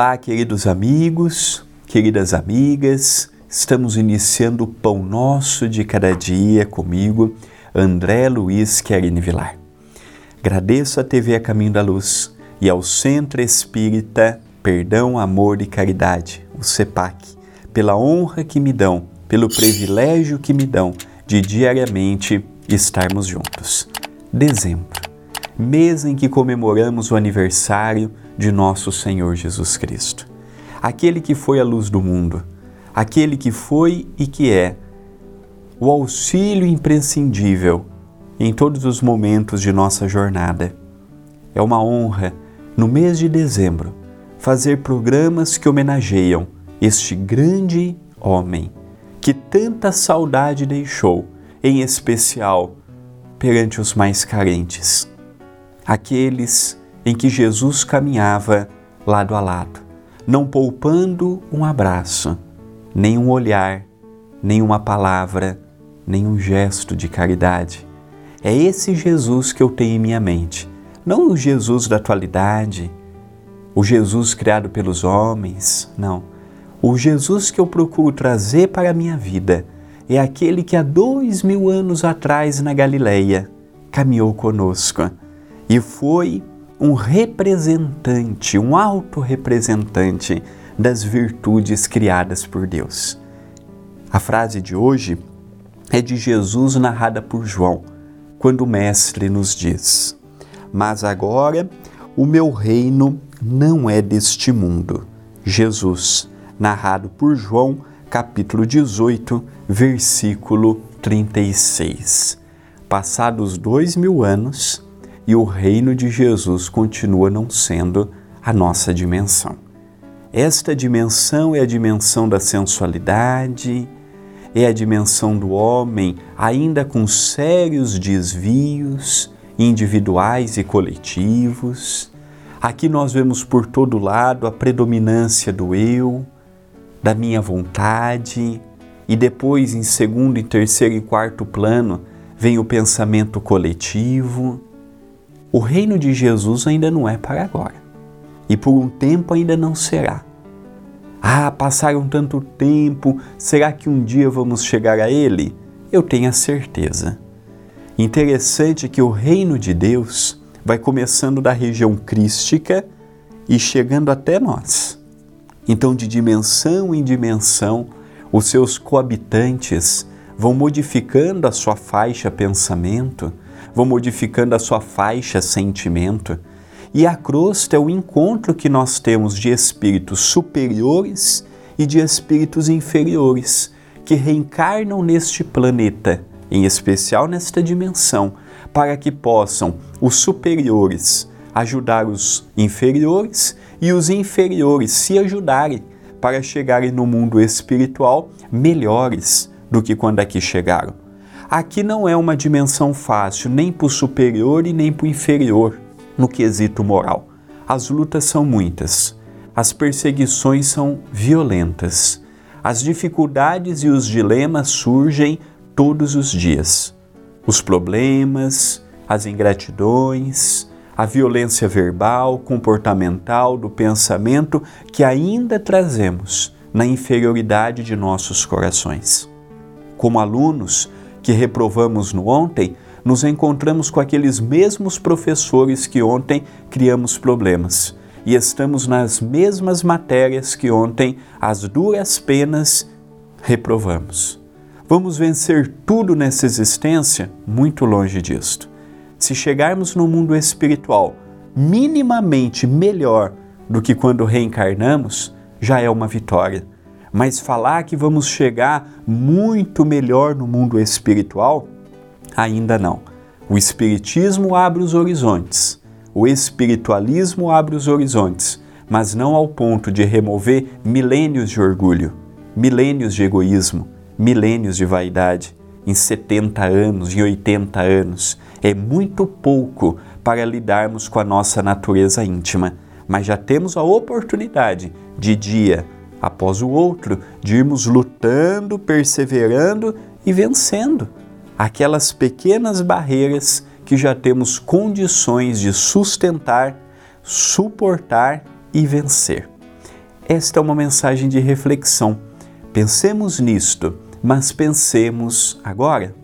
Olá, queridos amigos, queridas amigas, estamos iniciando o Pão Nosso de Cada Dia comigo, André Luiz Querini Vilar. Agradeço a TV A Caminho da Luz e ao Centro Espírita Perdão, Amor e Caridade, o CEPAC, pela honra que me dão, pelo privilégio que me dão de diariamente estarmos juntos. Dezembro, mês em que comemoramos o aniversário de nosso Senhor Jesus Cristo. Aquele que foi a luz do mundo, aquele que foi e que é o auxílio imprescindível em todos os momentos de nossa jornada. É uma honra, no mês de dezembro, fazer programas que homenageiam este grande homem que tanta saudade deixou, em especial perante os mais carentes, aqueles em que Jesus caminhava lado a lado, não poupando um abraço, nem um olhar, nem uma palavra, nem um gesto de caridade. É esse Jesus que eu tenho em minha mente, não o Jesus da atualidade, o Jesus criado pelos homens, não. O Jesus que eu procuro trazer para a minha vida é aquele que há dois mil anos atrás na Galileia caminhou conosco e foi um representante, um autorrepresentante das virtudes criadas por Deus. A frase de hoje é de Jesus narrada por João, quando o Mestre nos diz: Mas agora o meu reino não é deste mundo. Jesus, narrado por João, capítulo 18, versículo 36. Passados dois mil anos, e o reino de Jesus continua não sendo a nossa dimensão. Esta dimensão é a dimensão da sensualidade, é a dimensão do homem ainda com sérios desvios individuais e coletivos. Aqui nós vemos por todo lado a predominância do eu, da minha vontade, e depois, em segundo, em terceiro e quarto plano, vem o pensamento coletivo o reino de Jesus ainda não é para agora. E por um tempo ainda não será. Ah, passaram tanto tempo, será que um dia vamos chegar a ele? Eu tenho a certeza. Interessante que o reino de Deus vai começando da região crística e chegando até nós. Então, de dimensão em dimensão, os seus coabitantes vão modificando a sua faixa pensamento, vão modificando a sua faixa sentimento. E a crosta é o encontro que nós temos de espíritos superiores e de espíritos inferiores que reencarnam neste planeta, em especial nesta dimensão, para que possam os superiores ajudar os inferiores e os inferiores se ajudarem para chegarem no mundo espiritual melhores do que quando aqui chegaram. Aqui não é uma dimensão fácil, nem para o superior e nem para o inferior, no quesito moral. As lutas são muitas, as perseguições são violentas, as dificuldades e os dilemas surgem todos os dias. Os problemas, as ingratidões, a violência verbal, comportamental, do pensamento que ainda trazemos na inferioridade de nossos corações. Como alunos, que reprovamos no ontem, nos encontramos com aqueles mesmos professores que ontem criamos problemas e estamos nas mesmas matérias que ontem, as duras penas, reprovamos. Vamos vencer tudo nessa existência? Muito longe disto. Se chegarmos no mundo espiritual minimamente melhor do que quando reencarnamos, já é uma vitória mas falar que vamos chegar muito melhor no mundo espiritual, ainda não. O Espiritismo abre os horizontes, o espiritualismo abre os horizontes, mas não ao ponto de remover milênios de orgulho, milênios de egoísmo, milênios de vaidade. Em 70 anos, em 80 anos, é muito pouco para lidarmos com a nossa natureza íntima, mas já temos a oportunidade de dia após o outro, de irmos lutando, perseverando e vencendo aquelas pequenas barreiras que já temos condições de sustentar, suportar e vencer. Esta é uma mensagem de reflexão. Pensemos nisto, mas pensemos agora.